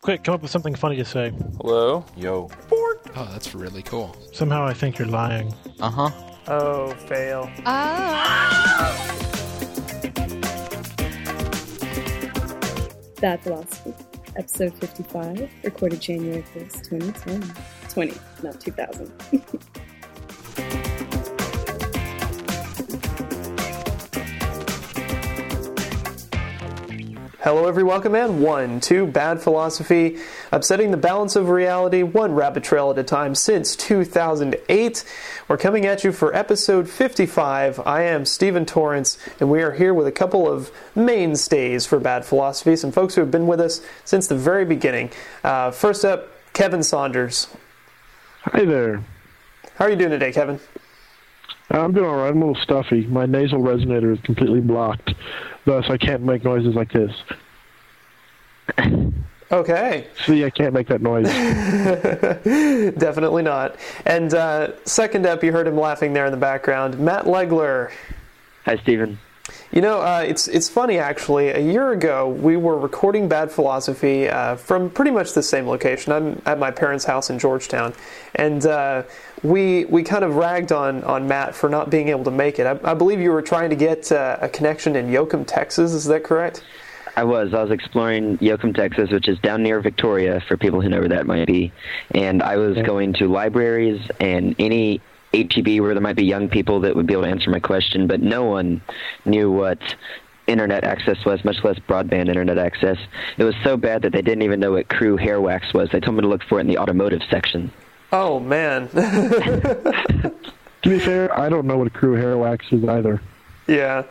Quick, come up with something funny to say. Hello? Yo. Oh, that's really cool. Somehow I think you're lying. Uh huh. Oh, fail. Oh. Bad Philosophy, episode 55, recorded January 1st, 2020. 20, not 2000. Hello, every welcome in. One, two, bad philosophy, upsetting the balance of reality, one rabbit trail at a time since 2008. We're coming at you for episode 55. I am Stephen Torrance, and we are here with a couple of mainstays for bad philosophy, some folks who have been with us since the very beginning. Uh, first up, Kevin Saunders. Hi there. How are you doing today, Kevin? I'm doing all right. I'm a little stuffy. My nasal resonator is completely blocked, thus I can't make noises like this. Okay, See, I can't make that noise. definitely not. And uh, second up, you heard him laughing there in the background, Matt Legler. Hi, Stephen. You know, uh, it's it's funny actually. A year ago, we were recording Bad Philosophy uh, from pretty much the same location. I'm at my parents' house in Georgetown, and uh, we we kind of ragged on on Matt for not being able to make it. I, I believe you were trying to get uh, a connection in Yoakum, Texas. Is that correct? I was. I was exploring Yoakum, Texas, which is down near Victoria, for people who know where that might be. And I was going to libraries and any HEB where there might be young people that would be able to answer my question, but no one knew what internet access was, much less broadband internet access. It was so bad that they didn't even know what Crew hair wax was. They told me to look for it in the automotive section. Oh man, to be fair, I don't know what crew hair wax is either. yeah.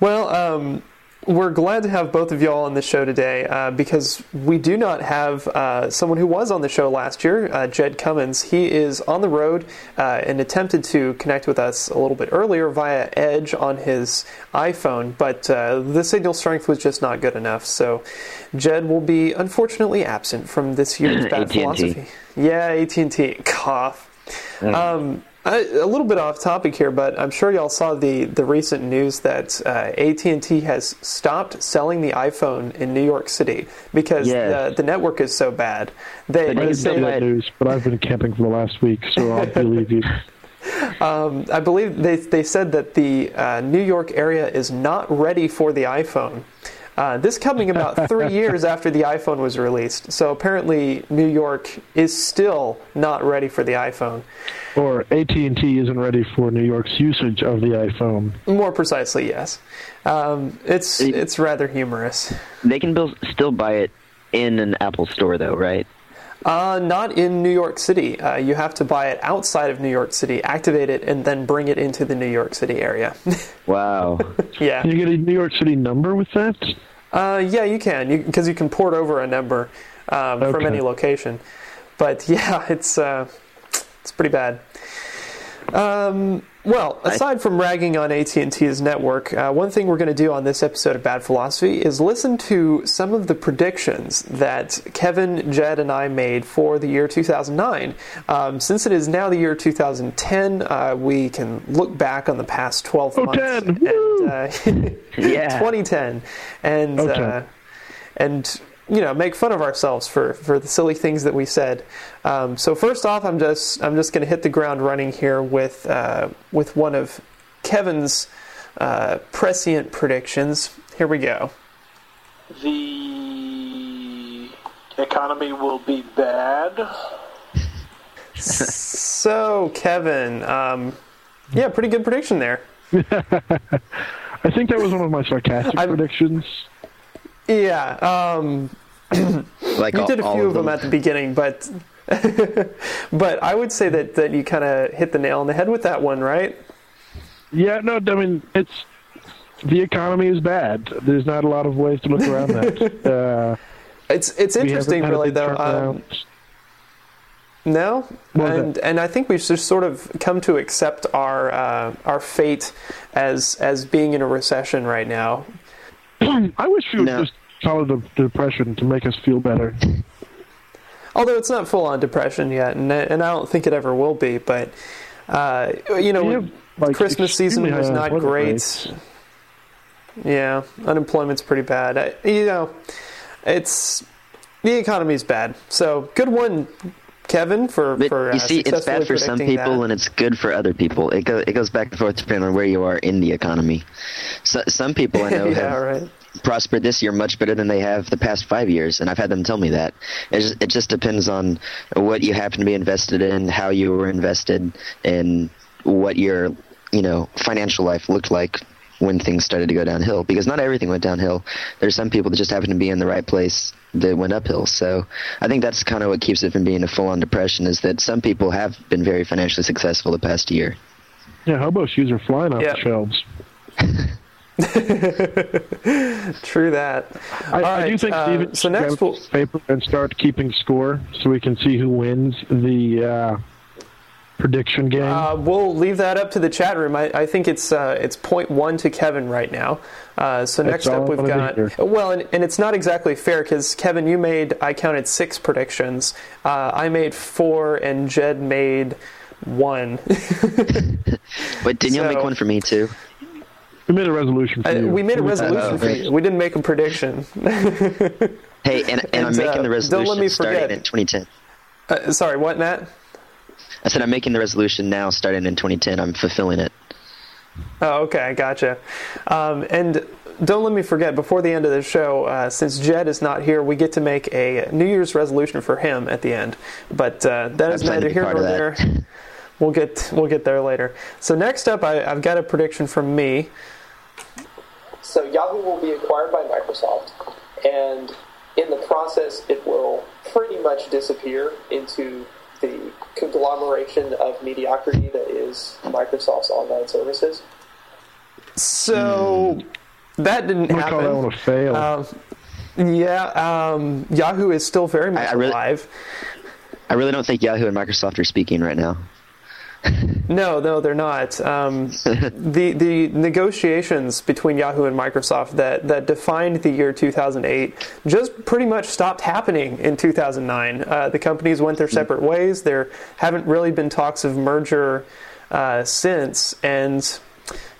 Well, um, we're glad to have both of y'all on the show today uh, because we do not have uh, someone who was on the show last year, uh, Jed Cummins. He is on the road uh, and attempted to connect with us a little bit earlier via Edge on his iPhone, but uh, the signal strength was just not good enough. So Jed will be unfortunately absent from this year's Bad AT&T. Philosophy. Yeah, AT&T. Cough. Um, a a little bit off topic here, but I'm sure y'all saw the, the recent news that uh, AT&T has stopped selling the iPhone in New York City because Yes. the, the network is so bad. They, But they you I can say still didn't buy see that, that news, but I've been camping for the last week, so I'll believe you. um, I believe they, they said that the uh, New York area is not ready for the iPhone. Uh, this coming about three years after the iPhone was released. So apparently, New York is still not ready for the iPhone. Or AT&T isn't ready for New York's usage of the iPhone. More precisely, yes. Um, it's It- it's rather humorous. They can build, still buy it in an Apple store, though, right? Uh, not in New York City. Uh, you have to buy it outside of New York City, activate it, and then bring it into the New York City area. Wow. yeah, Can you get a New York City number with that? uh, yeah, you can because you, can port over a number um, from any location. But yeah, it's uh, it's pretty bad. Um, well, aside from ragging on AT&T's network, uh, one thing we're going to do on this episode of Bad Philosophy is listen to some of the predictions that Kevin, Jed, and I made for the year 2009. Um, since it is now the year 2010, uh, we can look back on the past 12 Oh, months 10, and uh, Yeah. 2010, and Okay. uh, and you know make fun of ourselves for, for the silly things that we said. Um, so first off, I'm just I'm just going to hit the ground running here with uh, with one of Kevin's uh, prescient predictions. Here we go. the economy will be bad. So Kevin, um, yeah, pretty good prediction there. I think that was one of my sarcastic I'm- predictions. Yeah, um, Like you all, did a few of them at the beginning, but but I would say that that you kind of hit the nail on the head with that one, right? Yeah, no, I mean, it's the economy is bad. There's not a lot of ways to look around that. Uh, It's it's interesting, really, though. Um, no, What was and and I think we've just sort of come to accept our uh, our fate as as being in a recession right now. I wish we would No. just call it a depression to make us feel better. Although it's not full on depression yet, and and I don't think it ever will be. But uh, you know, have, like, Christmas season was not great. rates. Yeah, unemployment's pretty bad. I, you know, it's the economy's bad. So good one, Kevin, for But for uh, you see, it's bad for some people that. and it's good for other people. It goes it goes back and forth depending on where you are in the economy. So, some people I know yeah, have right. prospered this year much better than they have the past five years, and I've had them tell me that. It just, it just depends on what you happen to be invested in, how you were invested, and what your you know financial life looked like when things started to go downhill. Because not everything went downhill. There's some people that just happened to be in the right place that went uphill. So I think that's kind of what keeps it from being a full-on depression is that some people have been very financially successful the past year. Yeah, hobo shoes are flying off Yeah. the shelves. True that. I, All I do right, think uh, Steven so next we'll- paper and start keeping score so we can see who wins the uh, prediction game. Uh, we'll leave that up to the chat room. I, I think it's uh, it's point one to Kevin right now. Uh, so next up we've got well, and, and it's not exactly fair because Kevin, you made I counted six predictions. Uh, I made four, and Jed made one. But didn't you So- make one for me too? we made a resolution for Uh, you. we made a resolution for you. We didn't make a prediction. Hey, and, and, And, I'm making uh, the don't let me resolution starting forget. in 2010. Uh, sorry, what, Matt? I said I'm making the resolution now, starting in 2010. I'm fulfilling it. Oh, okay, gotcha. Um, and don't let me forget, before the end of the show, uh, since Jed is not here, we get to make a New Year's resolution for him at the end. But uh, that is I plan to neither here nor there. We'll get we'll get there later. So next up, I, I've got a prediction from me. So Yahoo will be acquired by Microsoft, and in the process, it will pretty much disappear into the conglomeration of mediocrity that is Microsoft's online services. So that didn't I'm gonna call that happen. a fail. Um, yeah, um, Yahoo is still very much I- I really- alive. I really don't think Yahoo and Microsoft are speaking right now. No, no, they're not. Um, the the negotiations between Yahoo and Microsoft that, that defined the year 2008 just pretty much stopped happening in 2009. Uh, the companies went their separate ways. There haven't really been talks of merger uh, since, and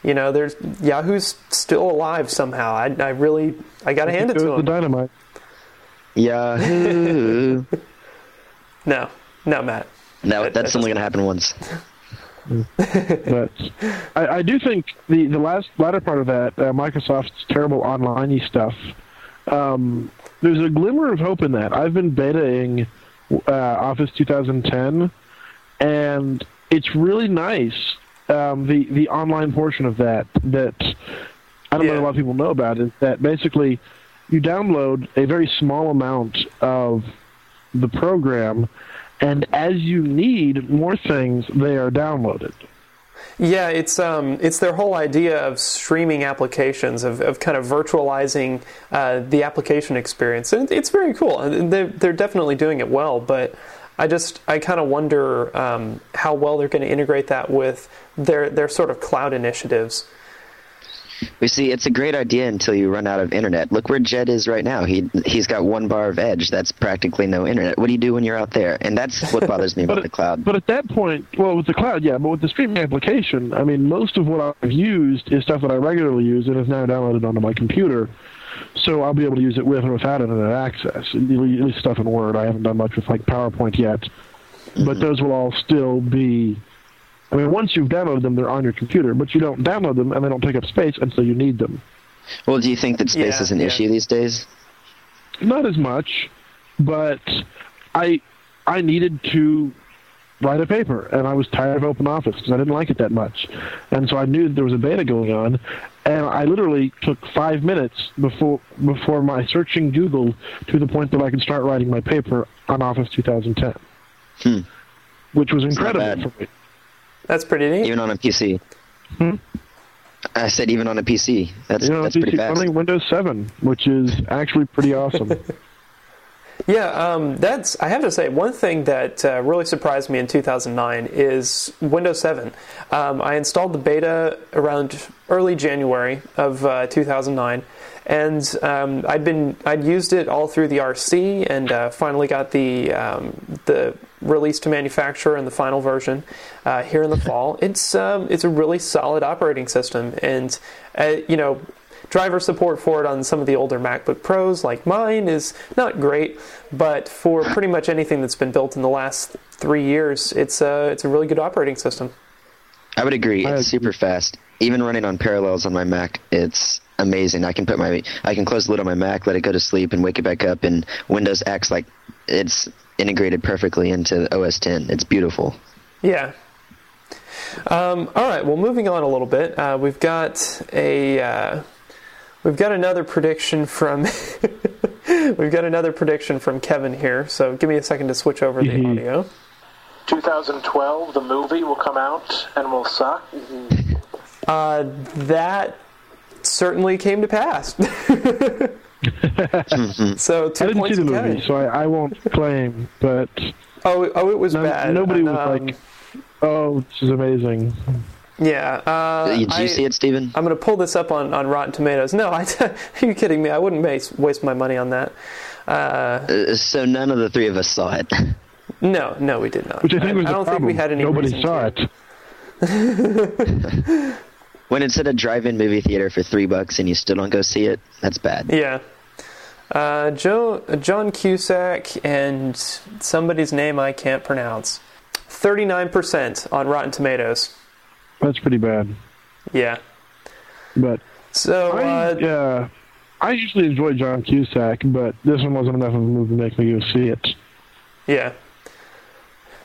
you know, there's Yahoo's still alive somehow. I, I really I got to hand it Goes to the dynamite. Yahoo! No, no, Matt. no, that's only going to happen once. but I, I do think the the last latter part of that uh, Microsoft's terrible online stuff. Um, there's a glimmer of hope in that. I've been betaing uh, Office 2010, and it's really nice. Um, the the online portion of that that I don't know a lot of people know about is that basically you download a very small amount of the program, and as you need more things, they are downloaded. Yeah, it's um, it's their whole idea of streaming applications, of, of kind of virtualizing uh, the application experience, and it's very cool. They're, they're definitely doing it well, but I just I kind of wonder um, how well they're going to integrate that with their their sort of cloud initiatives. We see it's a great idea until you run out of internet. Look where Jed is right now. He he's got one bar of edge. That's practically no internet. What do you do when you're out there? And that's what bothers me about the cloud. But at that point, well, with the cloud, yeah, but with the streaming application, I mean, most of what I've used is stuff that I regularly use and is now downloaded onto my computer. So I'll be able to use it with or without internet access. At least stuff in Word. I haven't done much with like PowerPoint yet, but mm-hmm. those will all still be. I mean, once you've downloaded them, they're on your computer, but you don't download them and they don't take up space until you need them. Well, do you think that space Yeah, is an yeah. issue these days? not as much, but I I needed to write a paper, and I was tired of Open Office because I didn't like it that much, and so I knew that there was a beta going on, and I literally took five minutes before before my searching Google to the point that I could start writing my paper on Office 2010, Hmm. which was not incredible for me. That's pretty neat. Even on a PC. Hmm? I said even on a PC. That's You know, that's pretty it's fast. running Windows 7, which is actually pretty awesome. Yeah, um, that's. I have to say, one thing that uh, really surprised me in 2009 is Windows 7. Um, I installed the beta around early January of uh, 2009, and um, I'd been I'd used it all through the RC, and uh, finally got the um, the release to manufacturer and the final version uh, here in the fall. It's um, it's a really solid operating system, and uh, you know driver support for it on some of the older MacBook Pros, like mine, is not great. But for pretty much anything that's been built in the last three years, it's a it's a really good operating system. I would agree. I It's super fast. Even running on Parallels on my Mac, it's amazing. I can put my I can close the lid on my Mac, let it go to sleep, and wake it back up. And Windows acts like it's integrated perfectly into OS 10. It's beautiful. Yeah. Um, all right. Well, moving on a little bit, uh, we've got a uh, we've got another prediction from we've got another prediction from Kevin here. So give me a second to switch over the Mhm. audio. 2012, the movie will come out and will suck. Uh, that certainly came to pass. so two I didn't see the movie, Kevin. so I, I won't claim. But Oh, oh, it was no- bad. nobody was Um, like, "Oh, this is amazing." yeah. Uh, Did you I- see it, Steven? I'm going to pull this up on, on Rotten Tomatoes. No, I, are you kidding me? I wouldn't waste, waste my money on that. Uh, Uh, so none of the three of us saw it. no, no, we did not. Which I think was I don't problem. think we had any Nobody saw to. it. when it's at a drive-in movie theater for three bucks and you still don't go see it, that's bad. Yeah. Uh, Joe, John Cusack and somebody's name I can't pronounce. 39% on Rotten Tomatoes. That's pretty bad. Yeah. But So, I, uh, uh, I usually enjoy John Cusack, but this one wasn't enough of a movie to make me go see it. yeah.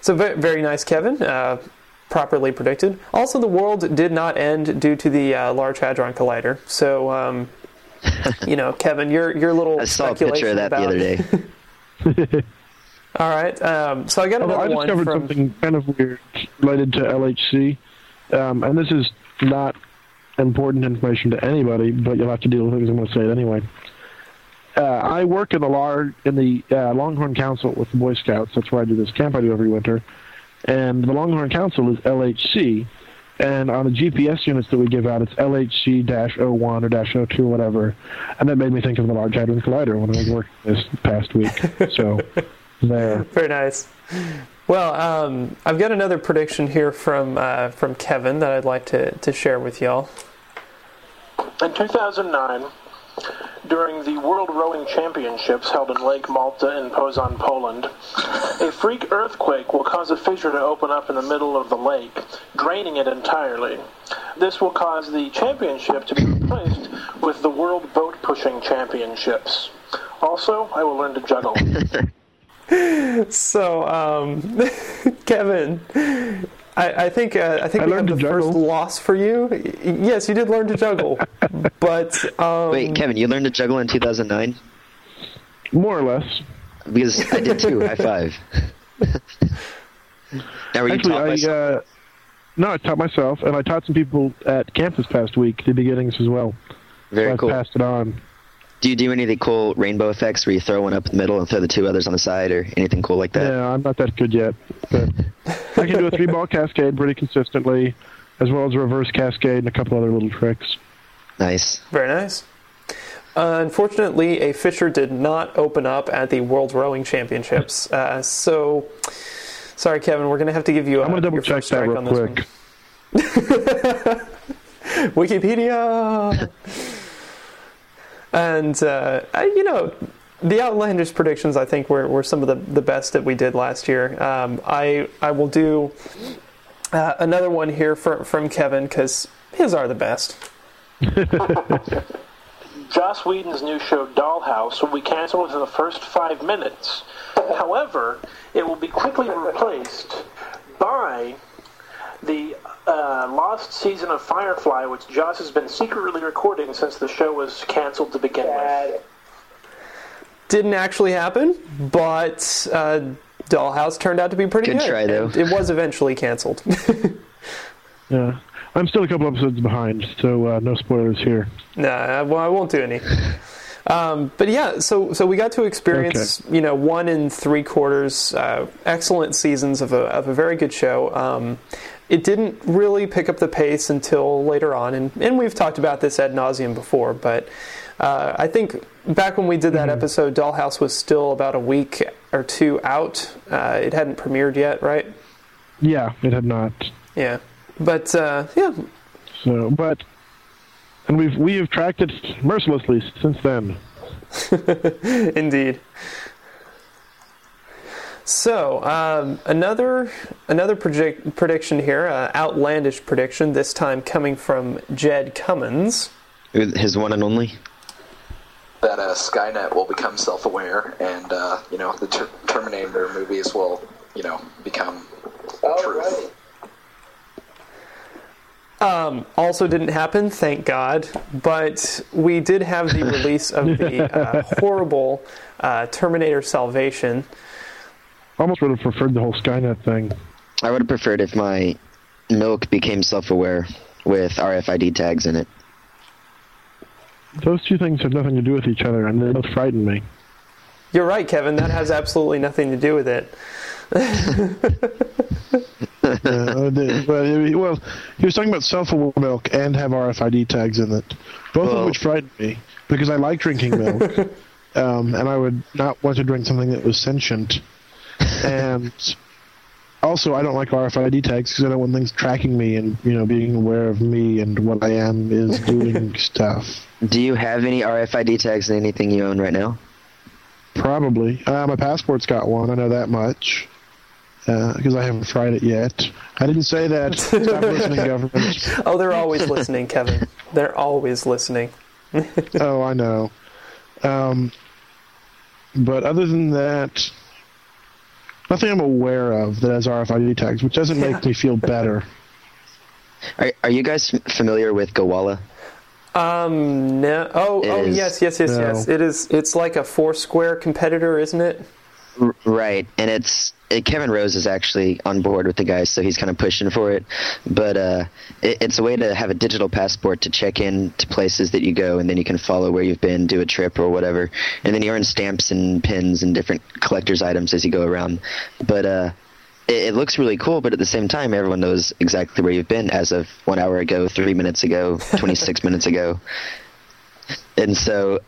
So, very, very nice, Kevin. Uh, properly predicted. Also, the world did not end due to the uh, Large Hadron Collider. So, um, you know, Kevin, your your little I saw a picture of that about, the other day. All right. Um, so I got Although another I one discovered from. something kind of weird related to LHC, um, and this is not important information to anybody, but you'll have to deal with it because I'm going to say it anyway. Uh, I work in the large in the uh, Longhorn Council with the Boy Scouts. That's where I do this camp I do every winter, and the Longhorn Council is LHC, and on the GPS units that we give out, it's LHC-01 or dash 02 or whatever, and that made me think of the Large Hadron Collider when I was working this past week. So there. Very nice. Well, um, I've got another prediction here from uh, from Kevin that I'd like to, to share with y'all. In 2009, during the World Rowing Championships held in Lake Malta in Poznan, Poland, a freak earthquake will cause a fissure to open up in the middle of the lake, draining it entirely. This will cause the championship to be replaced with the World Boat Pushing Championships. Also, I will learn to juggle. So, um, Kevin, I, I think uh, I think I we have learned the to first loss for you. Yes, you did learn to juggle, but um, Wait, Kevin, you learned to juggle in 2009? More or less. Because I did too. High five. now, were you Actually, taught by I some- uh, no, I taught myself, and I taught some people at camp this past week the beginnings as well. Very so I cool. passed it on. Do you do any of the cool rainbow effects where you throw one up in the middle and throw the two others on the side or anything cool like that? Yeah, I'm not that good yet, but I can do a three ball cascade pretty consistently, as well as a reverse cascade and a couple other little tricks. Nice. very nice. Uh, unfortunately, a fissure did not open up at the World Rowing Championships. Uh, so, sorry, Kevin, we're going to have to give you. A, I'm gonna double check that real on this quick. one. Wikipedia. And uh, I, you know, the outlandish predictions I think were, were some of the, the best that we did last year. Um, I I will do uh, another one here from from Kevin because his are the best. Joss Whedon's new show Dollhouse will be canceled within the first five minutes. However, it will be quickly replaced by the uh, lost season of Firefly, which Joss has been secretly recording since the show was canceled to begin with. Didn't actually happen, but uh, Dollhouse turned out to be pretty Good good. try, though. and It was eventually canceled. Yeah, I'm still a couple episodes behind, so uh, no spoilers here. Nah, well, I won't do any. Um, but yeah, so so we got to experience you know one and three quarters uh, excellent seasons of a of a very good show. Um, it didn't really pick up the pace until later on, and, and we've talked about this ad nauseum before. But uh, I think back when we did that episode, Dollhouse was still about a week or two out. Uh, it hadn't premiered yet, right? Yeah, it had not. Yeah, but uh, yeah, So, but and we've we have tracked it mercilessly since then. Indeed. So um, another another project, prediction here, uh, outlandish prediction. This time coming from Jed Cummins. His one and only. That uh, Skynet will become self-aware, and uh, you know the ter- Terminator movies will, you know, become Oh, truth. right. Um, also didn't happen, thank God. But we did have the release of the uh, horrible uh, Terminator Salvation. Almost would have preferred the whole Skynet thing. I would have preferred if my milk became self-aware with RFID tags in it. Those two things have nothing to do with each other, and they both frighten me. You're right, Kevin. That has absolutely nothing to do with it. Uh, the- well, well, he was talking about self-aware milk and have RFID tags in it, both Well- of which frighten me because I like drinking milk, um, and I would not want to drink something that was sentient. And also, I don't like RFID tags because I don't want things tracking me and you know being aware of me and what I am is doing stuff. Do you have any RFID tags in anything you own right now? Probably. Uh, my passport's got one. I know that much. Because I haven't tried it yet. I didn't say that. Stop listening, government. Oh, they're always listening, Kevin. They're always listening. oh, I know. Um, but other than that, nothing I'm aware of that has RFID tags, which doesn't make me feel better. Are, are you guys familiar with Gowalla? Um, no. Oh, It oh, is- yes, yes, yes, No. yes. It is. It's like a Foursquare competitor, isn't it? Right, and it's it, Kevin Rose is actually on board with the guys, so he's kind of pushing for it. But uh, it, it's a way to have a digital passport to check in to places that you go, and then you can follow where you've been, do a trip or whatever, and then you earn stamps and pins and different collector's items as you go around. But uh, it, it looks really cool, but at the same time, everyone knows exactly where you've been as of one hour ago, three minutes ago, twenty six minutes ago, and so.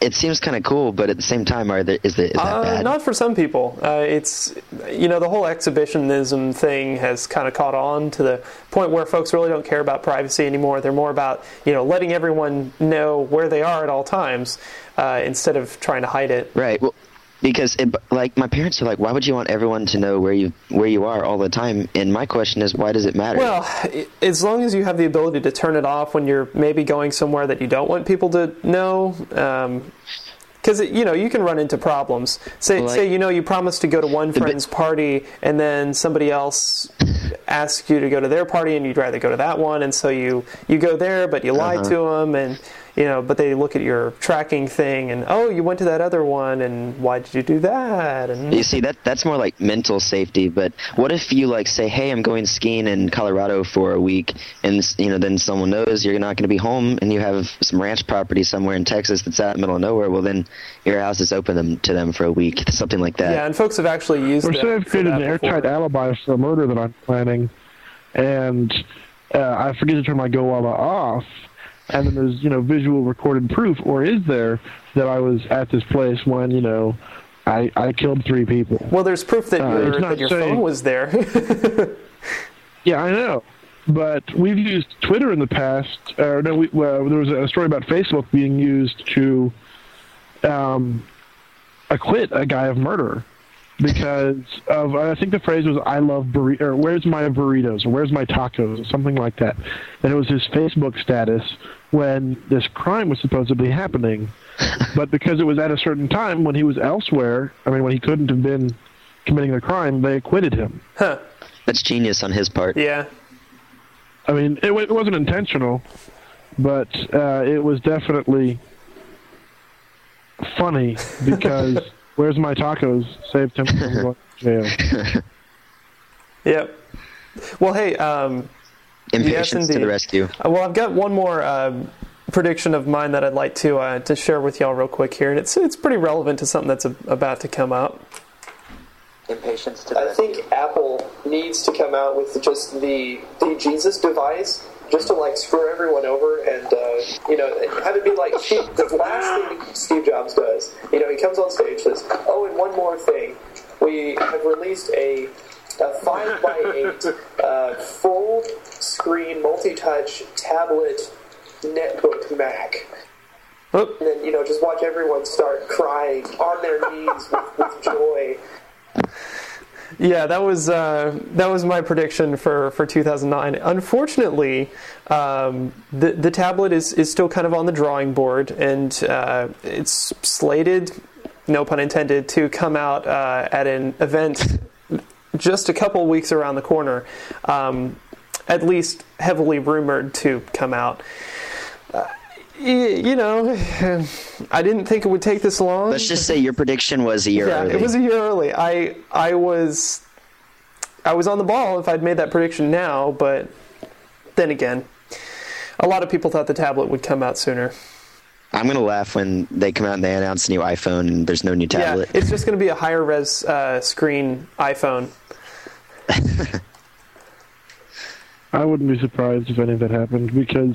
It seems kind of cool, but at the same time, are there, is, that Uh, bad? not for some people. Uh, it's you know the whole exhibitionism thing has kind of caught on to the point where folks really don't care about privacy anymore. They're more about you know letting everyone know where they are at all times uh, instead of trying to hide it. Right. Well, because it, like my parents are like, why would you want everyone to know where you where you are all the time? And my question is, why does it matter? Well, as long as you have the ability to turn it off when you're maybe going somewhere that you don't want people to know, because you know you can run into problems. Say, Like- say you know you promised to go to one friend's party, and then somebody else asks you to go to their party, and you'd rather go to that one, and so you you go there, but you Uh-huh. to them, and you know, but they look at your tracking thing, and oh, you went to that other one, and why did you do that? And you see that that's more like mental safety. But what if you like say, hey, I'm going skiing in Colorado for a week, and you know then someone knows you're not going to be home, and you have some ranch property somewhere in Texas that's out in the middle of nowhere. Well, then your house is open to them for a week, something like that. yeah, and folks have actually used. Or that say I've created an airtight before. alibi for a murder that I'm planning, and uh, I forget to turn my GoWalla off, and then there's you know visual recorded proof, or is there that I was at this place when you know I I killed three people? Well, there's proof that Uh, that your saying- phone was there. Yeah, I know. But we've used Twitter in the past. Or no, we, well, there was a story about Facebook being used to um, acquit a guy of murder because of I think the phrase was "I love burritos" or "Where's my burritos?" or "Where's my tacos?" or something like that. And it was his Facebook status when this crime was supposedly happening. but because it was at a certain time when he was elsewhere, I mean, when he couldn't have been committing the crime, they acquitted him. huh. That's genius on his part. Yeah. I mean, it, it wasn't intentional, but uh, it was definitely funny because "Where's my tacos?" saved him from going to jail. Yep. Well, hey, um, Impatience to the rescue. uh, well, I've got one more um prediction of mine that I'd like to uh, to share with y'all real quick here, and it's it's pretty relevant to something that's a, about to come up. Impatience to the I think Apple needs to come out with just the the Jesus device, just to like screw everyone over, and uh, you know, have it be like the last thing Steve Jobs does. You know, he comes on stage, says, "Oh, and one more thing, we have released a." A five by eight uh, full screen multi touch tablet netbook Mac. Oh. And then, you know, just watch everyone start crying on their knees with, with joy. Yeah, that was uh, that was my prediction for, for 2009. Unfortunately, um, the the tablet is, is still kind of on the drawing board, and uh, it's slated, no pun intended, to come out uh, at an event just a couple weeks around the corner. Um, at least heavily rumored to come out. Uh, you know, I didn't think it would take this long. Let's just say your prediction was a year yeah, early. it was a year early. I I was I was on the ball if I'd made that prediction now, but then again, a lot of people thought the tablet would come out sooner. I'm gonna laugh when they come out and they announce a new iPhone and there's no new tablet. Yeah, it's just going to be a higher res uh, screen iPhone. I wouldn't be surprised if any of that happened because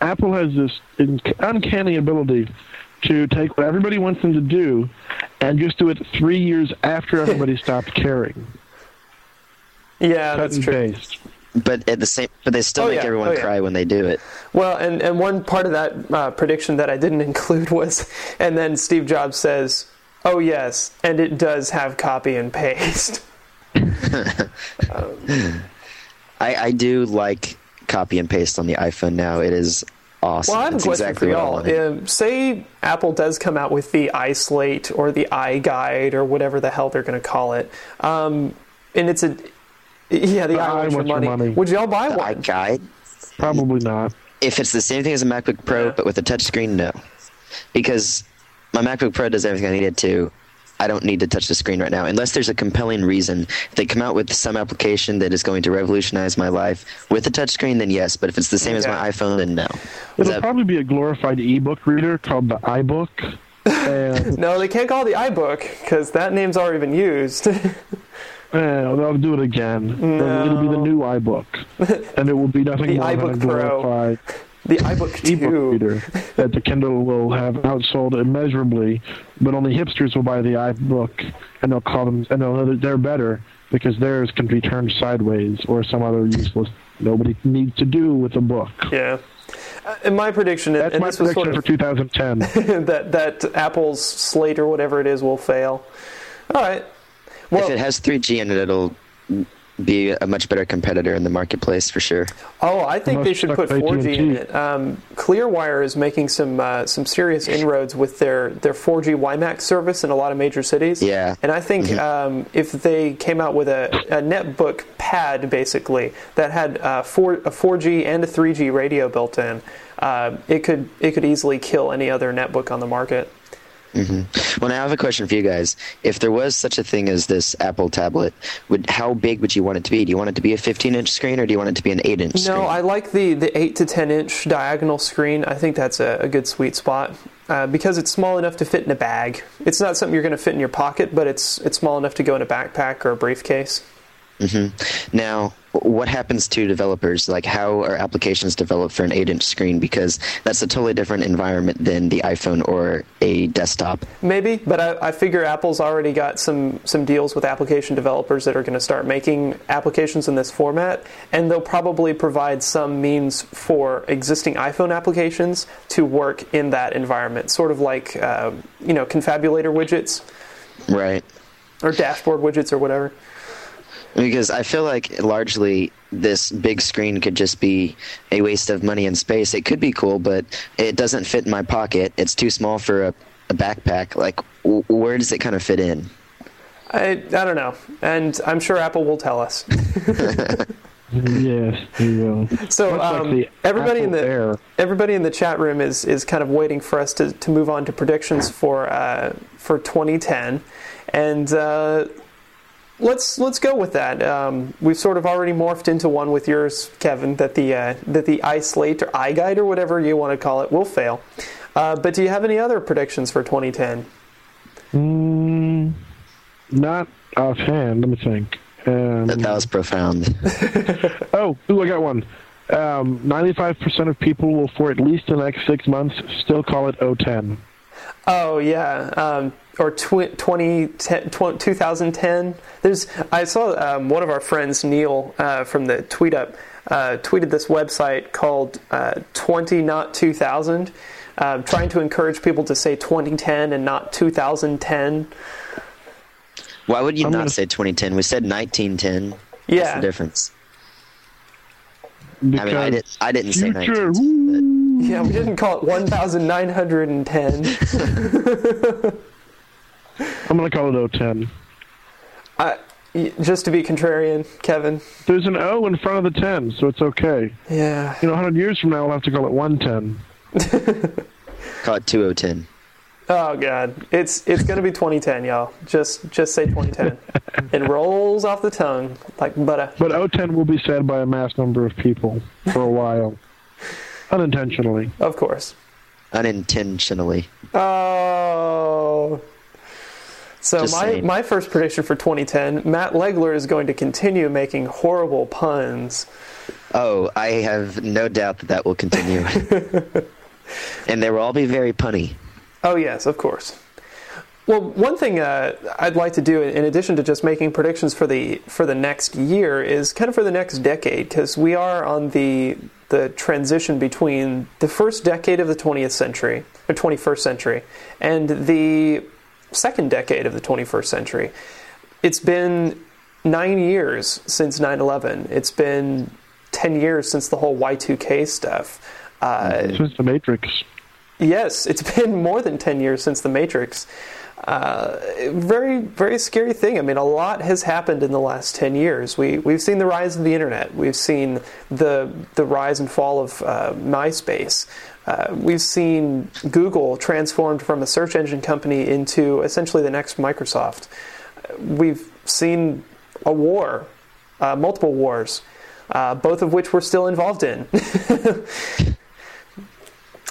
Apple has this in- uncanny ability to take what everybody wants them to do and just do it three years after everybody stopped caring. Yeah, Cut that's and true. paste. But at the same, but they still Oh, make yeah. everyone Oh, yeah. cry when they do it. Well, and, and one part of that uh, prediction that I didn't include was, and then Steve Jobs says, "Oh yes, and it does have copy and paste." I, I do like copy and paste on the iPhone now. It is awesome. Well, I have a It's question exactly for y'all. wanted. Um, say Apple does come out with the iSlate or the iGuide or whatever the hell they're going to call it, um, and it's a yeah, the The I want your money. money. Would y'all buy The one? iGuide. Probably not. If it's the same thing as a MacBook Pro but with a touchscreen, no, because my MacBook Pro does everything I need it to. I don't need to touch the screen right now unless there's a compelling reason. If they come out with some application that is going to revolutionize my life with a touchscreen, then yes. But if it's the same as my iPhone, then no. Is It'll that- probably be a glorified ebook reader called the iBook. And No, they can't call it the iBook because that name's already been used. uh, they'll do it again. No. It'll be the new iBook. And it will be nothing The more than a iBook Pro. Glorified the iBook ebook 2. reader that the Kindle will have outsold immeasurably, but only hipsters will buy the iBook, and they'll call them, and they'll know that they're better because theirs can be turned sideways or some other useless nobody needs to do with a book. Yeah. Uh, and my prediction, and- That's and my this was prediction sort for 2010. that that Apple's Slate or whatever it is will fail. All right. Well, if it has 3G in it, it'll be a much better competitor in the marketplace for sure. Oh, I think they should put 4G in AT&T. it. Um, Clearwire is making some uh, some serious inroads with their, their 4G WiMAX service in a lot of major cities. Yeah. And I think um, if they came out with a, a netbook pad, basically, that had uh, four, a 4G and a 3G radio built in, uh, it could it could easily kill any other netbook on the market. Well, now I have a question for you guys. If there was such a thing as this Apple tablet, would how big would you want it to be? Do you want it to be a 15-inch screen, or do you want it to be an 8-inch screen? No, I like the, the 8 to 10 inch diagonal screen. I think that's a, a good sweet spot uh, because it's small enough to fit in a bag. It's not something you're going to fit in your pocket, but it's it's small enough to go in a backpack or a briefcase. Now, what happens to developers? Like, how are applications developed for an 8-inch screen? Because that's a totally different environment than the iPhone or a desktop. Maybe, but I, I figure Apple's already got some some deals with application developers that are going to start making applications in this format, and they'll probably provide some means for existing iPhone applications to work in that environment, sort of like uh, you know Konfabulator widgets Right. or dashboard widgets or whatever. Because I feel like largely this big screen could just be a waste of money and space. It could be cool, but it doesn't fit in my pocket. It's too small for a, a backpack. Like, w- where does it kind of fit in? I, I don't know, and I'm sure Apple will tell us. yes, you will. So Much like um, the everybody in the Air. everybody in the chat room is is kind of waiting for us to, to move on to predictions for uh, for 2010, and uh, let's let's go with that. Um, we've sort of already morphed into one with yours, Kevin, that the uh, that the iSlate or iGuide or whatever you want to call it will fail. Uh, but do you have any other predictions for 2010? Mm, not offhand. Let me think. Um, That, that was profound. oh, ooh, I got one. Um, 95% of people will, for at least the next six months, still call it 010. Oh yeah, um, or tw- 20, 10, 2010. There's I saw um, one of our friends Neil uh, from the tweet up uh, tweeted this website called uh, 20 not 2000, uh, trying to encourage people to say 2010 and not 2010. Why would you I'm not gonna- say 2010? We said 1910. What's Yeah, the difference? Because I mean, I, did, I didn't say future, 1910. yeah, we didn't call it 1910. I'm going to call it 010. I, y- just to be contrarian, Kevin. There's an O in front of the 10, so it's okay. Yeah, You know, 100 years from now, we'll have to call it 110. But call it 2010. Oh god, it's it's gonna be 2010, y'all. Just just say 2010. it rolls off the tongue like butter. But 010 will be said by a mass number of people for a while. Unintentionally. Of course. Unintentionally. Oh. So Just my saying. my first prediction for 2010, Matt Legler is going to continue making horrible puns. Oh, I have no doubt that that will continue. and they will all be very punny. Oh yes, of course. Well, one thing uh, I'd like to do, in addition to just making predictions for the for the next year, is kind of for the next decade, because we are on the the transition between the first decade of the 20th century, or 21st century, and the second decade of the 21st century. It's been nine years since 9/11. It's been ten years since the whole Y2K stuff. Uh, Since the Matrix. Yes, it's been more than 10 years since The Matrix. Uh, very, very scary thing. I mean, a lot has happened in the last 10 years. We, we've seen the rise of the internet, we've seen the, the rise and fall of uh, MySpace. Uh, we've seen Google transformed from a search engine company into essentially the next Microsoft. We've seen a war, uh, multiple wars, uh, both of which we're still involved in.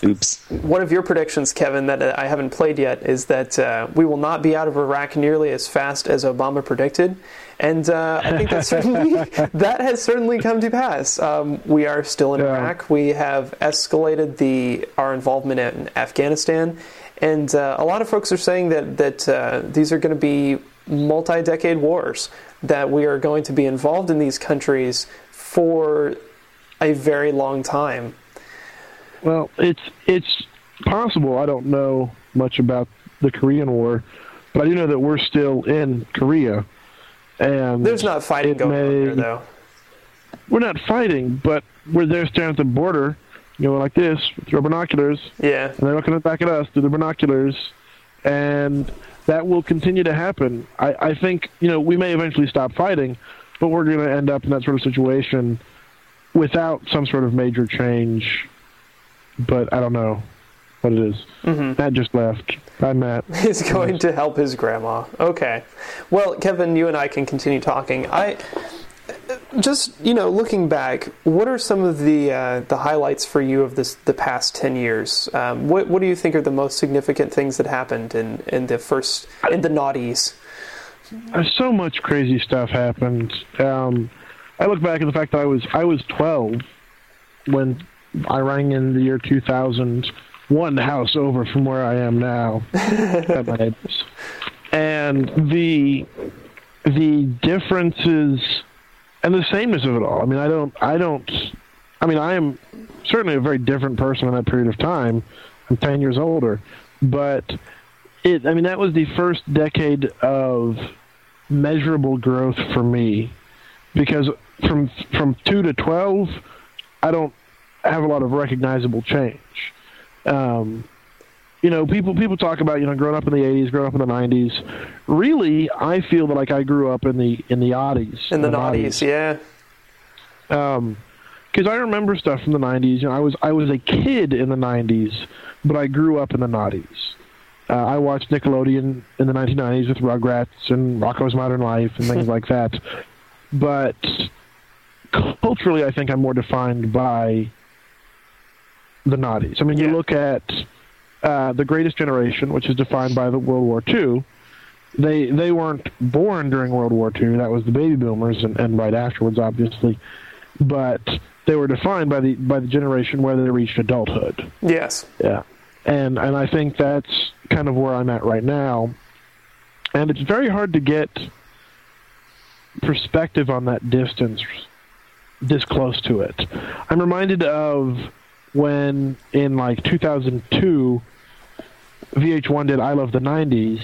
Oops. One of your predictions, Kevin, that I haven't played yet, is that uh, we will not be out of Iraq nearly as fast as Obama predicted, and uh, I think that certainly that has certainly come to pass. Um, we are still in Yeah. Iraq. We have escalated the our involvement in Afghanistan, and uh, a lot of folks are saying that that uh, these are going to be multi-decade wars. That we are going to be involved in these countries for a very long time. Well, it's it's possible. I don't know much about the Korean War, but I do know that we're still in Korea, and There's not fighting going on there, though. We're not fighting, but we're there staring at the border, you know, like this with your binoculars, Yeah. and they're looking back at us through the binoculars, and that will continue to happen. I, I think you know we may eventually stop fighting, but we're going to end up in that sort of situation without some sort of major change. But I don't know what it is. Mm-hmm. Matt just left. Bye, Matt. He's going to help his grandma. Okay. Well, Kevin, you and I can continue talking. I just, you know, looking back, what are some of the uh, the highlights for you of this the past ten years? Um, what what do you think are the most significant things that happened in in the first in the naughties? Uh, so much crazy stuff happened. Um, I look back at the fact that I was I was 12 when I rang in the year 2000, one house over from where I am now at my neighbors, and the the differences and the sameness of it all. I mean, I don't I don't. I mean, I am certainly a very different person in that period of time. I'm 10 years older, but it. I mean, that was the first decade of measurable growth for me because from from two to twelve, I don't have a lot of recognizable change. Um, you know, people people talk about you know growing up in the '80s, growing up in the '90s. Really, I feel that like I grew up in the in the oddies, In the naughties, yeah. um, because I remember stuff from the '90s. You know, I was I was a kid in the '90s, but I grew up in the '90s. Uh, I watched Nickelodeon in the 1990s with Rugrats and Rocko's Modern Life and things like that. But culturally, I think I'm more defined by the naughties. I mean, Yeah. you look at uh, the Greatest Generation, which is defined by the World War II. They they weren't born during World War II. That was the baby boomers, and, and right afterwards, obviously. But they were defined by the by the generation where they reached adulthood. Yes. Yeah. and and I think that's kind of where I'm at right now. And it's very hard to get perspective on that distance this close to it. I'm reminded of when in like 2002 VH1 did I Love the 90s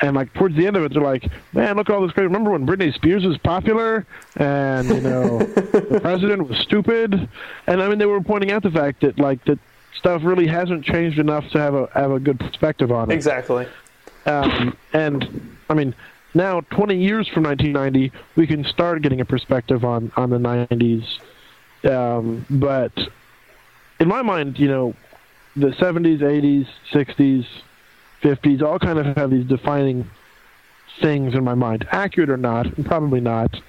and like towards the end of it they're like man look at all this great remember when Britney Spears was popular and you know the president was stupid and I mean they were pointing out the fact that like that stuff really hasn't changed enough to have a have a good perspective on it Exactly. um, and I mean, now 20 years from 1990, we can start getting a perspective on on the 90s. Um, but in my mind, you know, the 70s, 80s, 60s, 50s all kind of have these defining things in my mind, accurate or not, and probably not.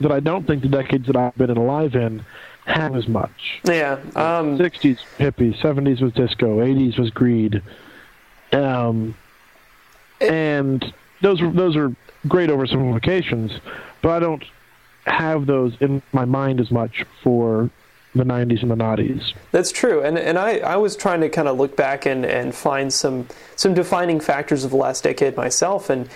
That I don't think the decades that I've been alive in have as much. Yeah. Um, 60s hippies, 70s was disco, 80s was greed, um, and those those are great oversimplifications, but I don't have those in my mind as much for the 90s and the noughties. That's true, and and I, I was trying to kind of look back and, and find some some defining factors of the last decade myself, and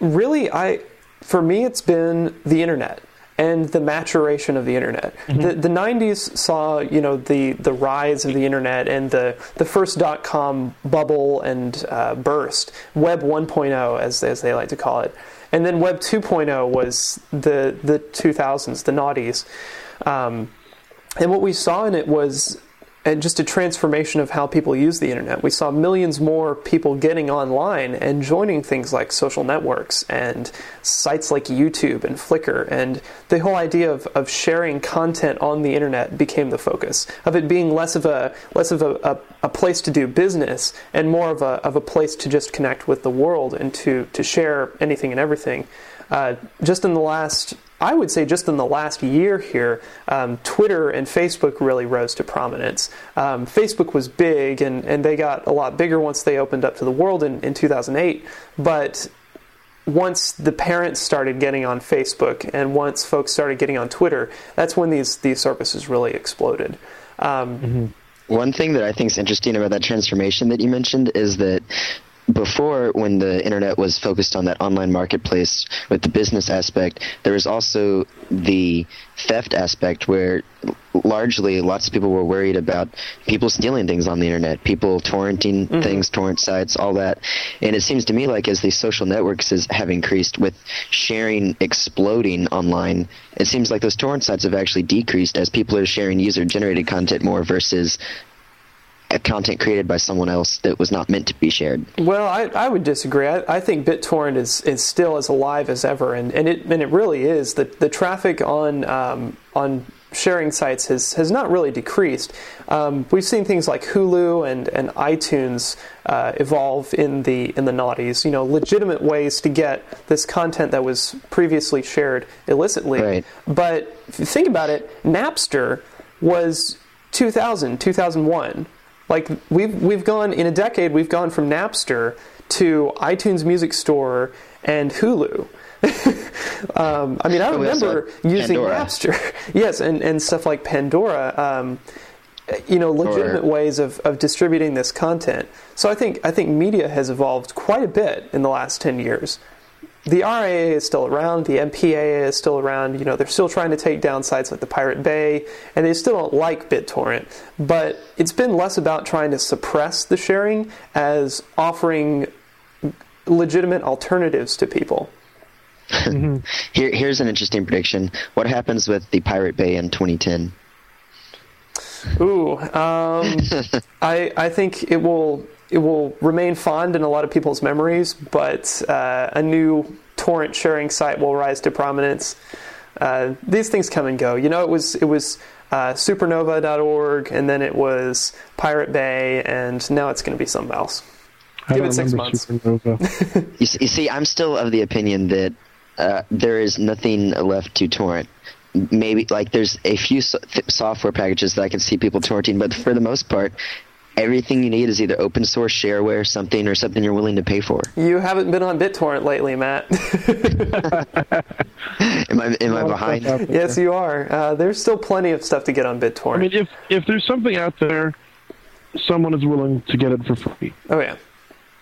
really, I for me it's been the internet and the maturation of the internet. The the 90s saw you know the the rise of the internet and the the first dot com bubble and uh, burst, Web 1.0 as as they like to call it, and then Web 2.0 was the the 2000s, the noughties. Um, and what we saw in it was uh, just a transformation of how people use the internet. We saw millions more people getting online and joining things like social networks and sites like YouTube and Flickr. And the whole idea of, of sharing content on the internet became the focus of it being less of a less of a, a, a place to do business and more of a, of a place to just connect with the world and to, to share anything and everything. Uh, just in the last I would say just in the last year here, um, Twitter and Facebook really rose to prominence. Um, Facebook was big, and, and they got a lot bigger once they opened up to the world in, in 2008. But once the parents started getting on Facebook, and once folks started getting on Twitter, that's when these these services really exploded. Um, One thing that I think is interesting about that transformation that you mentioned is that before, when the internet was focused on that online marketplace with the business aspect, there was also the theft aspect where largely lots of people were worried about people stealing things on the internet, people torrenting mm-hmm. things, torrent sites, all that. And it seems to me like as these social networks is, have increased with sharing exploding online, it seems like those torrent sites have actually decreased as people are sharing user generated content more versus content created by someone else that was not meant to be shared. Well, I, I would disagree. I, I think BitTorrent is, is still as alive as ever, and, and it and it really is. The the traffic on um, on sharing sites has has not really decreased. Um, we've seen things like Hulu and and iTunes uh, evolve in the in the noughties. You know, legitimate ways to get this content that was previously shared illicitly. Right. But if you think about it, Napster was 2000, 2001. Like we've we've gone in a decade, we've gone from Napster to iTunes Music Store and Hulu. um, I mean, I And we also remember using. Napster, yes, and, and stuff like Pandora. Um, you know, legitimate Or- ways of, of distributing this content. So I think I think media has evolved quite a bit in the last ten years. The RIAA is still around. The MPAA is still around. You know, they're still trying to take down sites like the Pirate Bay, and they still don't like BitTorrent. But it's been less about trying to suppress the sharing as offering legitimate alternatives to people. Here, here's an interesting prediction. What happens with the Pirate Bay in 2010? Ooh, um, I I think it will it will remain fond in a lot of people's memories, but uh, a new torrent sharing site will rise to prominence. Uh, these things come and go. You know, it was it was uh, suprnova.org, and then it was Pirate Bay, and now it's going to be something else. I Give it six months. You see, you see, I'm still of the opinion that uh, there is nothing left to torrent. Maybe like there's a few so- th- software packages that I can see people torrenting, but for the most part, everything you need is either open source shareware, something, or something you're willing to pay for. You haven't been on BitTorrent lately, Matt. Am I am I behind? yes, you are. Uh, there's still plenty of stuff to get on BitTorrent. I mean, if if there's something out there, someone is willing to get it for free. Oh yeah.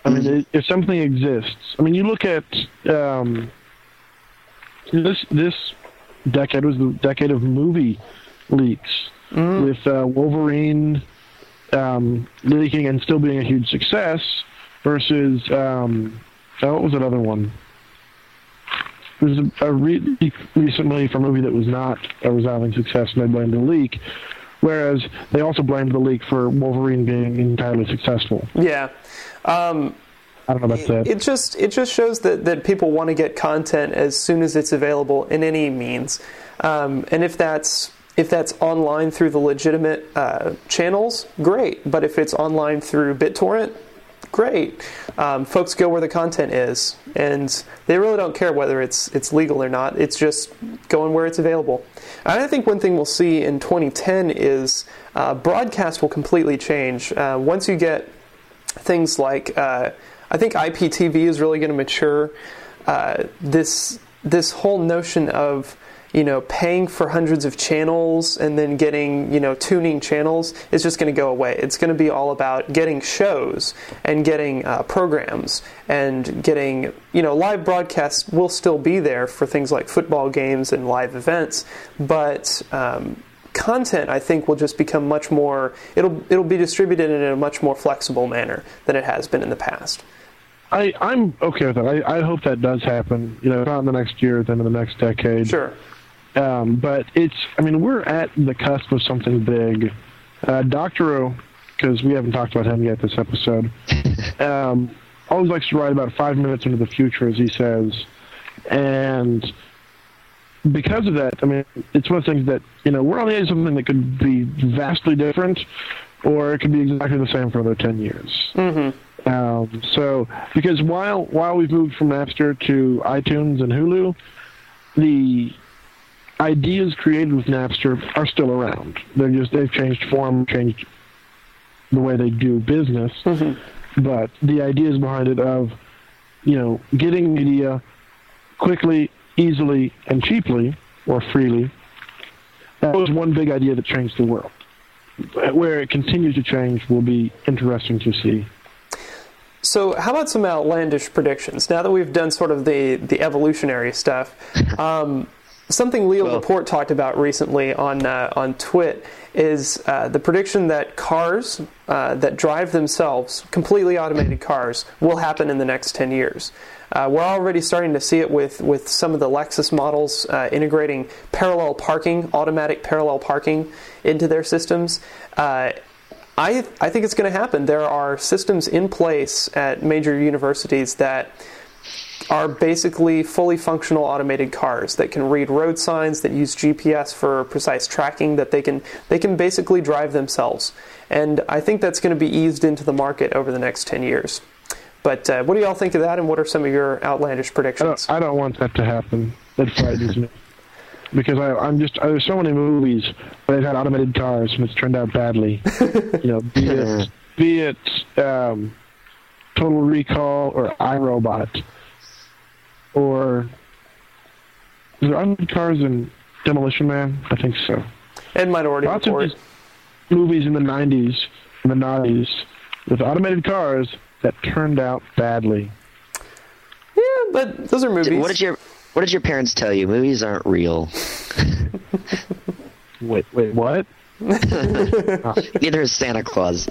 I mean, if something exists, I mean, you look at um, this this decade was the decade of movie leaks with uh, Wolverine um, leaking and still being a huge success versus um, oh, what was another one? There was a, a re- recently for a movie that was not a resounding success, and they blamed the leak. Whereas they also blamed the leak for Wolverine being entirely successful. Yeah. Um, I don't know about that. it just it just shows that, that people want to get content as soon as it's available in any means, um, and if that's if that's online through the legitimate uh, channels, great. But if it's online through BitTorrent, great. Um, folks go where the content is, and they really don't care whether it's it's legal or not. It's just going where it's available. And I think one thing we'll see in 2010 is uh, broadcast will completely change uh, once you get things like uh, I think IPTV is really going to mature. Uh, this this whole notion of you know paying for hundreds of channels and then getting you know tuning channels is just going to go away. It's going to be all about getting shows and getting uh, programs and getting you know live broadcasts will still be there for things like football games and live events, but um, content I think will just become much more it'll it'll be distributed in a much more flexible manner than it has been in the past. I, I'm okay with that. I, I hope that does happen. You know, not in the next year, then in the next decade. Sure. Um, but it's, I mean, we're at the cusp of something big. Uh, Doctorow, because we haven't talked about him yet this episode, um, always likes to write about five minutes into the future, as he says. And because of that, I mean, it's one of the things that, you know, we're on the edge of something that could be vastly different, or it could be exactly the same for another 10 years. Mm-hmm. Um, so, because while while we've moved from Napster to iTunes and Hulu, the ideas created with Napster are still around. They're just they've changed form, changed the way they do business, but the ideas behind it of you know getting media quickly, easily, and cheaply or freely. That was one big idea that changed the world. Where it continues to change will be interesting to see. So, how about some outlandish predictions? Now that we've done sort of the, the evolutionary stuff, um, something Leo Laporte talked about recently on uh, on TWiT is uh, the prediction that cars uh, that drive themselves, completely automated cars, will happen in the next ten years. Uh, we're already starting to see it with, with some of the Lexus models uh, integrating parallel parking, automatic parallel parking into their systems. Uh, I, I think it's going to happen. There are systems in place at major universities that are basically fully functional automated cars that can read road signs, that use GPS for precise tracking, that they can they can basically drive themselves. And I think that's going to be eased into the market over the next 10 years. But uh, what do y'all think of that, and what are some of your outlandish I predictions? don't, I don't want that to happen. That frightens me. Because I, I'm just there's so many movies where they've had automated cars and it's turned out badly. you know, be it be it um, Total Recall or iRobot, or is there automated cars in Demolition Man? I think so. And Minority Lots of Report. these movies in the '90s and the '90s with automated cars that turned out badly. Yeah, but those are movies. What did your What did your parents tell you? Movies aren't real. Wait, wait, what? Neither is Santa Claus.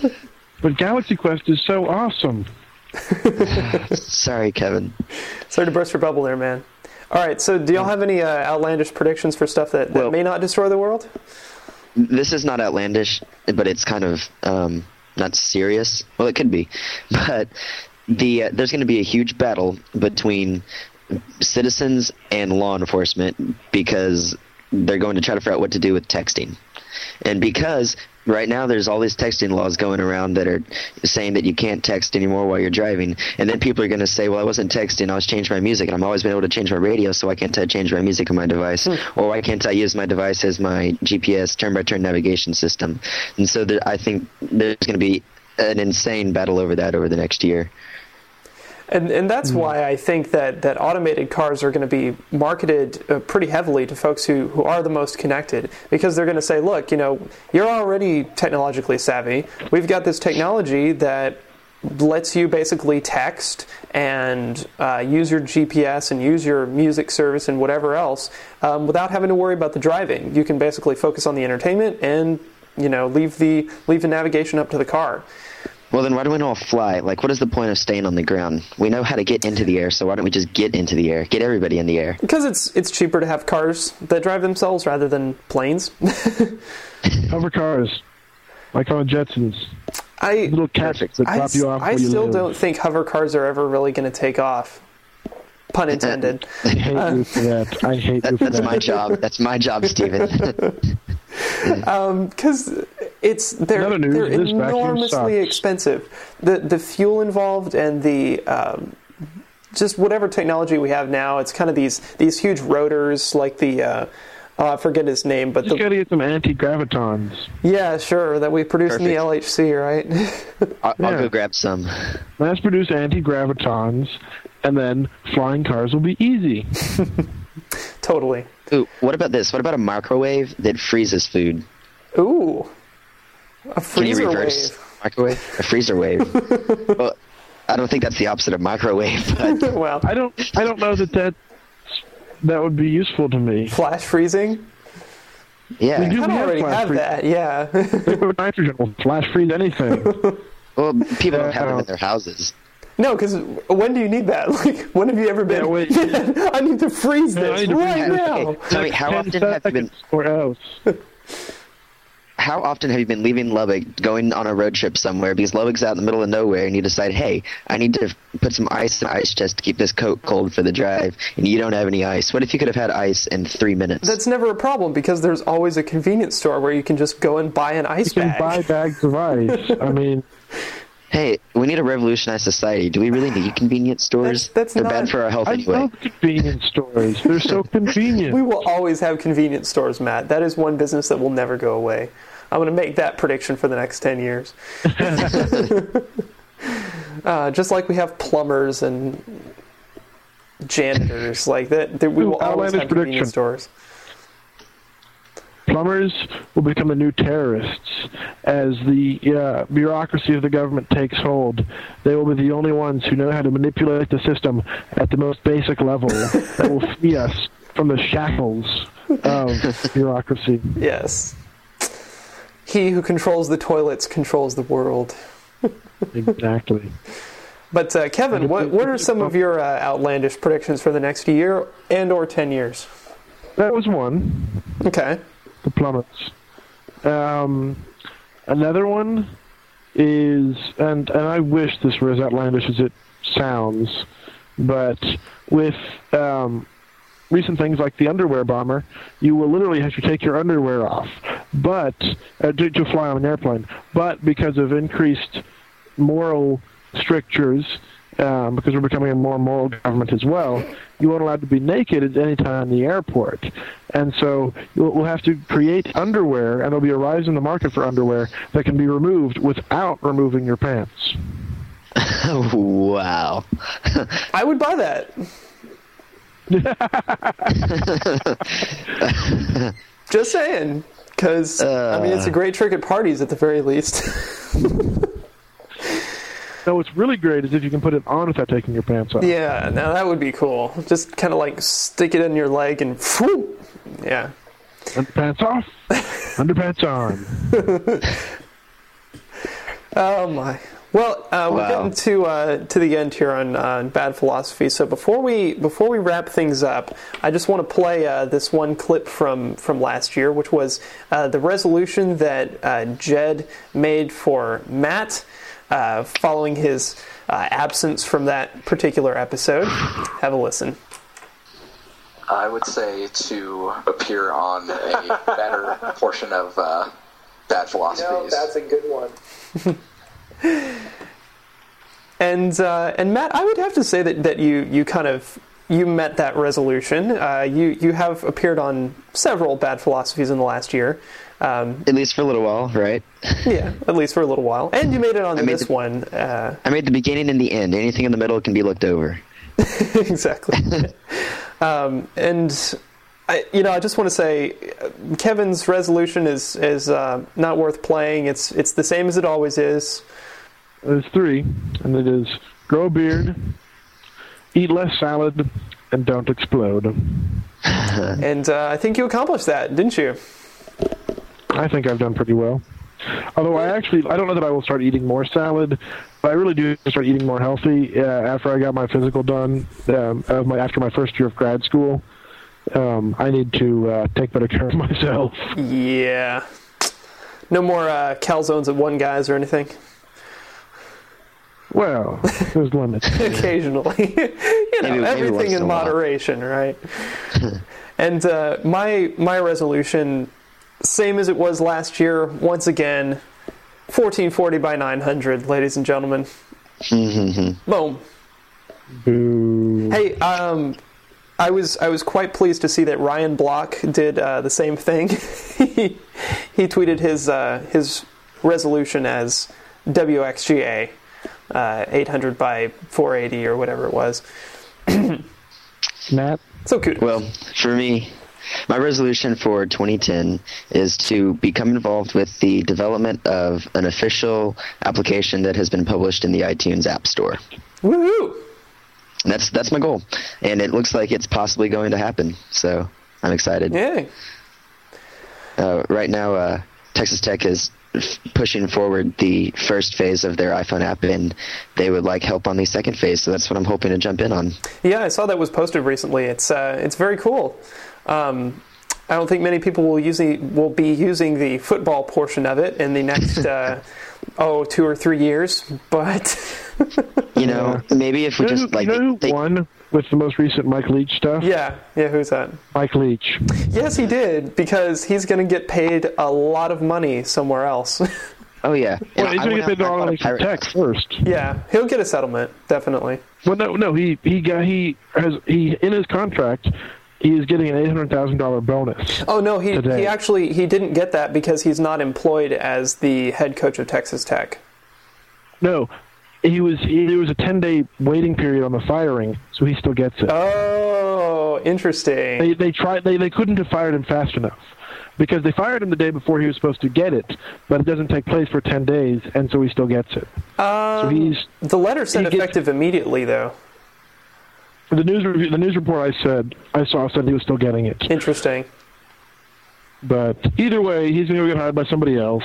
But Galaxy Quest is so awesome. Sorry, Kevin. Sorry to burst your bubble there, man. All right, so do y'all have any uh, outlandish predictions for stuff that, that Well- may not destroy the world? This is not outlandish, but it's kind of um, not serious. Well, it could be, but the uh, there's going to be a huge battle between citizens and law enforcement because they're going to try to figure out what to do with texting. And because right now there's all these texting laws going around that are saying that you can't text anymore while you're driving, and then people are going to say, "Well, I wasn't texting; I was changing my music, and I'm always been able to change my radio, so why can't I change my music on my device, hmm. or why can't I use my device as my GPS turn-by-turn navigation system?" And so there, I think there's going to be an insane battle over that over the next year. And and that's why I think that, that automated cars are going to be marketed uh, pretty heavily to folks who, who are the most connected because they're going to say, look, you know, you're already technologically savvy. We've got this technology that lets you basically text and uh, use your GPS and use your music service and whatever else um, without having to worry about the driving. You can basically focus on the entertainment and you know leave the leave the navigation up to the car. Well, then why do we not all fly? Like, what is the point of staying on the ground? We know how to get into the air, so why don't we just get into the air? Get everybody in the air. Because it's it's cheaper to have cars that drive themselves rather than planes. Hover cars, like on Jetsons. I Little cats that I, drop you off I where you still live. don't think hover cars are ever really going to take off. Pun intended. I hate you for uh, that. I hate you That, for that's that. my job. That's my job, Steven. Um, because it's they're news, they're enormously expensive. The the fuel involved and the um, just whatever technology we have now, it's kind of these these huge rotors like the uh, oh, I forget his name, but Just the, gotta get some anti-gravitons. yeah, sure that we produce in the LHC, right? I'll, I'll Yeah. go grab some. Mass-produce anti-gravitons, and then flying cars will be easy. totally. Ooh, what about this? What about a microwave that freezes food? Ooh, a Can you freezer reverse wave. microwave? A freezer wave. well, I don't think that's the opposite of microwave, but well, I don't. I don't know that that that would be useful to me. flash freezing. yeah. We do I have already flash have freeze. that. Yeah. Liquid nitrogen will flash freeze anything. Well, people don't have them in their houses. No, because when do you need that? Like, when have you ever been? Yeah, wait. I need to freeze Yeah, this need to right freeze this. now. Okay, tell me, how often have you been? seconds or else. How often have you been leaving Lubbock, going on a road trip somewhere because Lubbock's out in the middle of nowhere, and you decide, hey, I need to put some ice in the ice chest to keep this coat cold for the drive, and you don't have any ice. What if you could have had ice in three minutes? That's never a problem because there's always a convenience store where you can just go and buy an ice You can bag. buy bags of ice. I mean, Hey, we need to revolutionize society. Do we really need convenience stores? That's- that's They're not- bad for our health I anyway. love convenience stores. They're so convenient. we will always have convenience stores, Matt. That is one business that will never go away. I'm going to make that prediction for the next 10 years. uh, just like we have plumbers and janitors, like that, that we Ooh, will always outlandish have convenience stores. Plumbers will become the new terrorists as the uh, bureaucracy of the government takes hold. They will be the only ones who know how to manipulate the system at the most basic level that will free us from the shackles of bureaucracy. Yes. He who controls the toilets controls the world. Exactly. But uh, Kevin, what, what are some of your uh, outlandish predictions for the next year and or 10 years? That was one. Okay. The plummets. Um, another one is, and and I wish this were as outlandish as it sounds, but with um, recent things like the underwear bomber, you will literally have to take your underwear off, but uh, to, to fly on an airplane. But because of increased moral strictures, um, because we're becoming a more moral government as well, you aren't allowed to be naked at any time in the airport. And so we'll have to create underwear, and there'll be a rise in the market for underwear that can be removed without removing your pants. wow. I would buy that. Just saying. Because, I mean, it's a great trick at parties at the very least. No, what's really great is if you can put it on without taking your pants off. yeah, now that would be cool. Just kind of like stick it in your leg and. Whoop. Yeah. Underpants off, underpants on. Oh my. Well, uh, we're Wow. getting to uh, to the end here on uh, bad philosophy. So before we before we wrap things up, I just want to play uh, this one clip from from last year, which was uh, the resolution that uh, Jed made for Matt uh, following his uh, absence from that particular episode. Have a listen. I would say to appear on a better portion of uh, Bad Philosophies. No, that's a good one. And uh, and Matt, I would have to say that, that you you kind of you met that resolution. Uh, you you have appeared on several bad philosophies in the last year. Um, At least for a little while, right? yeah, at least for a little while, and you made it on I made this the- one. Uh, I made the beginning and the end. Anything in the middle can be looked over. exactly. um, and I, you know, I just want to say, uh, Kevin's resolution is is uh, not worth playing. It's it's the same as it always is. There's three, and it is grow a beard, eat less salad, and don't explode. And uh, I think you accomplished that, didn't you? I think I've done pretty well. Although I actually, I don't know that I will start eating more salad, but I really do start eating more healthy uh, after I got my physical done. Um, of my, after my first year of grad school, um, I need to uh, take better care of myself. Yeah. No more uh, calzones at one guys or anything. Well, there's limits. Occasionally, you know, Maybe- maybe everything in in moderation, right? and uh, my my resolution, same as it was last year. Once again, fourteen forty by nine hundred, ladies and gentlemen. Boom. Boo. Hey, um, I was I was quite pleased to see that Ryan Block did uh, the same thing. he, he tweeted his uh, his resolution as WXGA, uh, 800 by 480 or whatever it was. Matt, So cute. Well, for me, my resolution for 2010 is to become involved with the development of an official application that has been published in the iTunes App Store. Woohoo! That's that's my goal, and it looks like it's possibly going to happen. So I'm excited. Yeah. Uh, right now, uh, Texas Tech is f- pushing forward the first phase of their iPhone app, and they would like help on the second phase. So that's what I'm hoping to jump in on. Yeah, I saw that was posted recently. It's uh, it's very cool. Um, I don't think many people will use the, will be using the football portion of it in the next uh, oh two or three years, but You know, maybe if we you just who, like you know they- won with the most recent Mike Leach stuff? yeah, yeah. Who's that? Mike Leach. Yes, he did because he's going to get paid a lot of money somewhere else. oh yeah, Well, he's going to get paid and I bought a dollars from pirate Tech first. yeah, he'll get a settlement definitely. Well, no, no, he he got he has he in his contract. He is getting an eight hundred thousand dollar bonus. Oh no, he Today. he actually he didn't get that because he's not employed as the head coach of Texas Tech. No, he was he, there was a ten day waiting period on the firing, so he still gets it. Oh, interesting. They they tried they they couldn't have fired him fast enough because they fired him the day before he was supposed to get it, but it doesn't take place for ten days, and so he still gets it. so um, he's The letter said He gets- effective immediately, though. The news review, the news report I said I saw said he was still getting it. Interesting. But either way, he's going to get hired by somebody else.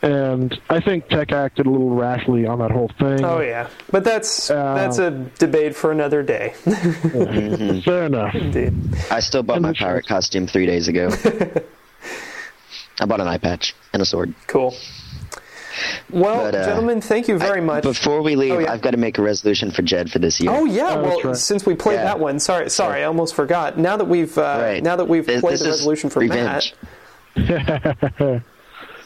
And I think Tech acted a little rashly on that whole thing. Oh yeah, but that's Uh, that's a debate for another day. Fair enough. Indeed. I still bought And my pirate costume three days ago. I bought an eye patch and a sword. Cool. Well, But, uh, gentlemen, thank you very I- much. Before we leave, Oh, yeah. I've got to make a resolution for Jed for this year. Oh yeah, Oh, well, right. since we played Yeah. that one, sorry, sorry, I almost forgot. Now that we've uh, Right. now that we've This- played this the resolution for revenge. Matt,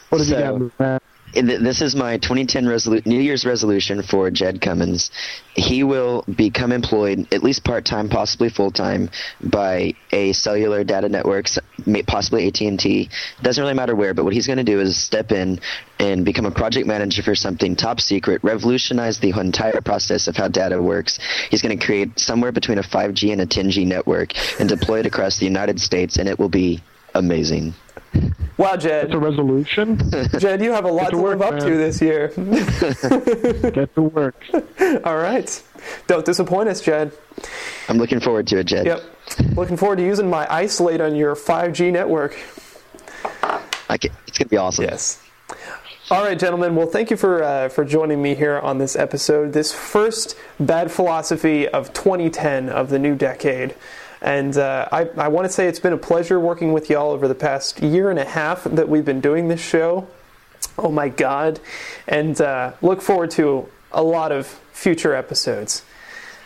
What have So- you got, Matt? This is my 2010 resolu- New Year's resolution for Jed Cummins. He will become employed, at least part time, possibly full time, by a cellular data network, possibly AT and T. Doesn't really matter where, but what he's going to do is step in and become a project manager for something top secret, revolutionize the entire process of how data works. He's going to create somewhere between a 5G and a 10G network and deploy it across the United States, and it will be amazing. Wow, Jed. It's a Jed, resolution. Jed, you have a lot to to work, live up to man. this year. Get to work. All right, don't disappoint us, Jed. I'm looking forward to it, Jed. Yep, looking forward to using my iSlate on your 5G network. I ca- it's going to be awesome. Yes. All right, gentlemen. Well, thank you for uh, for joining me here on this episode, this first bad philosophy of 2010 of the new decade. And uh, I, I want to say it's been a pleasure working with y'all over the past year and a half that we've been doing this show. Oh my God! And uh, look forward to a lot of future episodes.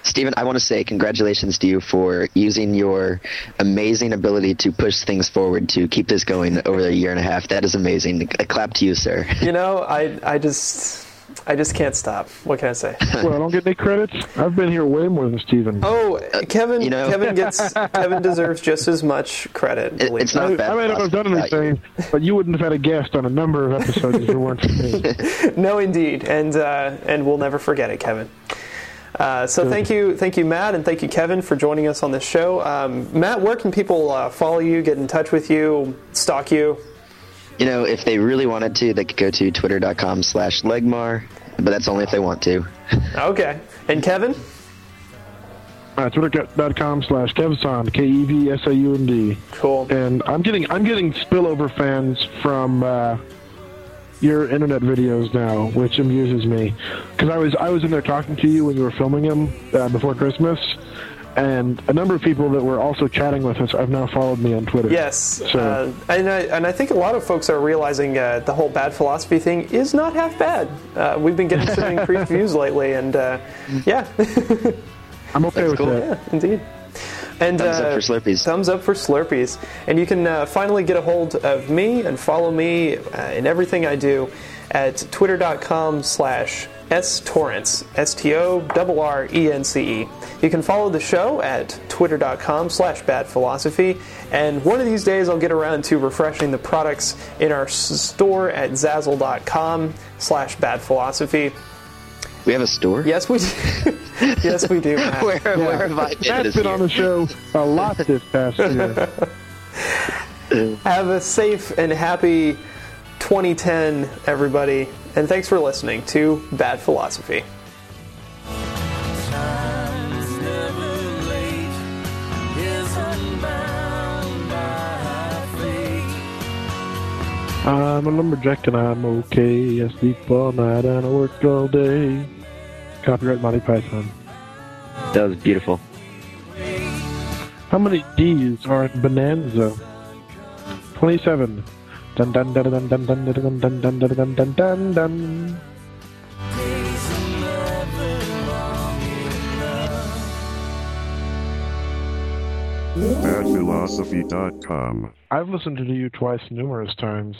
Stephen, I want to say congratulations to you for using your amazing ability to push things forward to keep this going over a year and a half. That is amazing. A clap to you, sir. You know, I I just I just can't stop. What can I say? well, I don't get any credits. I've been here way more than Steven. Oh, Kevin. you know- Kevin gets. Kevin deserves just as much credit. It- it's me. not I, bad I may not have done philosophy you. anything, but you wouldn't have had a guest on a number of episodes if it weren't for me. No, indeed, and uh, and we'll never forget it, Kevin. Uh, so thank you, thank you, Matt, and thank you, Kevin, for joining us on this show. Um, Matt, where can people uh, follow you, get in touch with you, stalk you? You know, if they really wanted to, they could go to twitter.com slash legmar, but that's only if they want to. Okay, and Kevin. Uh, Twitter.com slash Kevsaund, K E V S A U N D. Cool. And I'm getting I'm getting spillover fans from uh, your internet videos now, which amuses me because I was I was in there talking to you when you were filming them uh, before Christmas, and a number of people that were also chatting with us have now followed me on Twitter. Yes, So- uh, and I, and I think a lot of folks are realizing uh, the whole bad philosophy thing is not half bad. Uh, we've been getting some increased views lately, and uh, yeah, I'm okay with cool. that. yeah, indeed. And Thumbs up uh, for Slurpees. Thumbs up for Slurpees. And you can uh, finally get a hold of me and follow me uh, in everything I do at twitter.com slash storrence, S-T-O-R-R-E-N-C-E. You can follow the show at twitter.com slash badphilosophy. And one of these days I'll get around to refreshing the products in our store at zazzle.com slash badphilosophy. We have a store? Yes, we do. yes, we do. Matt. Where, where have I been Matt's this been year? on the show a lot this past year. Have a safe and happy 2010, everybody. And thanks for listening to Bad Philosophy. I'm a lumberjack and I'm okay. I sleep all night and I work all day. Copyright Monty Python. That was beautiful. How many D's are in Bonanza? 27. Dun dun dun dun dun dun dun dun dun dun dun dun dun dun dun. badphilosophy.com. I've listened to you twice numerous times.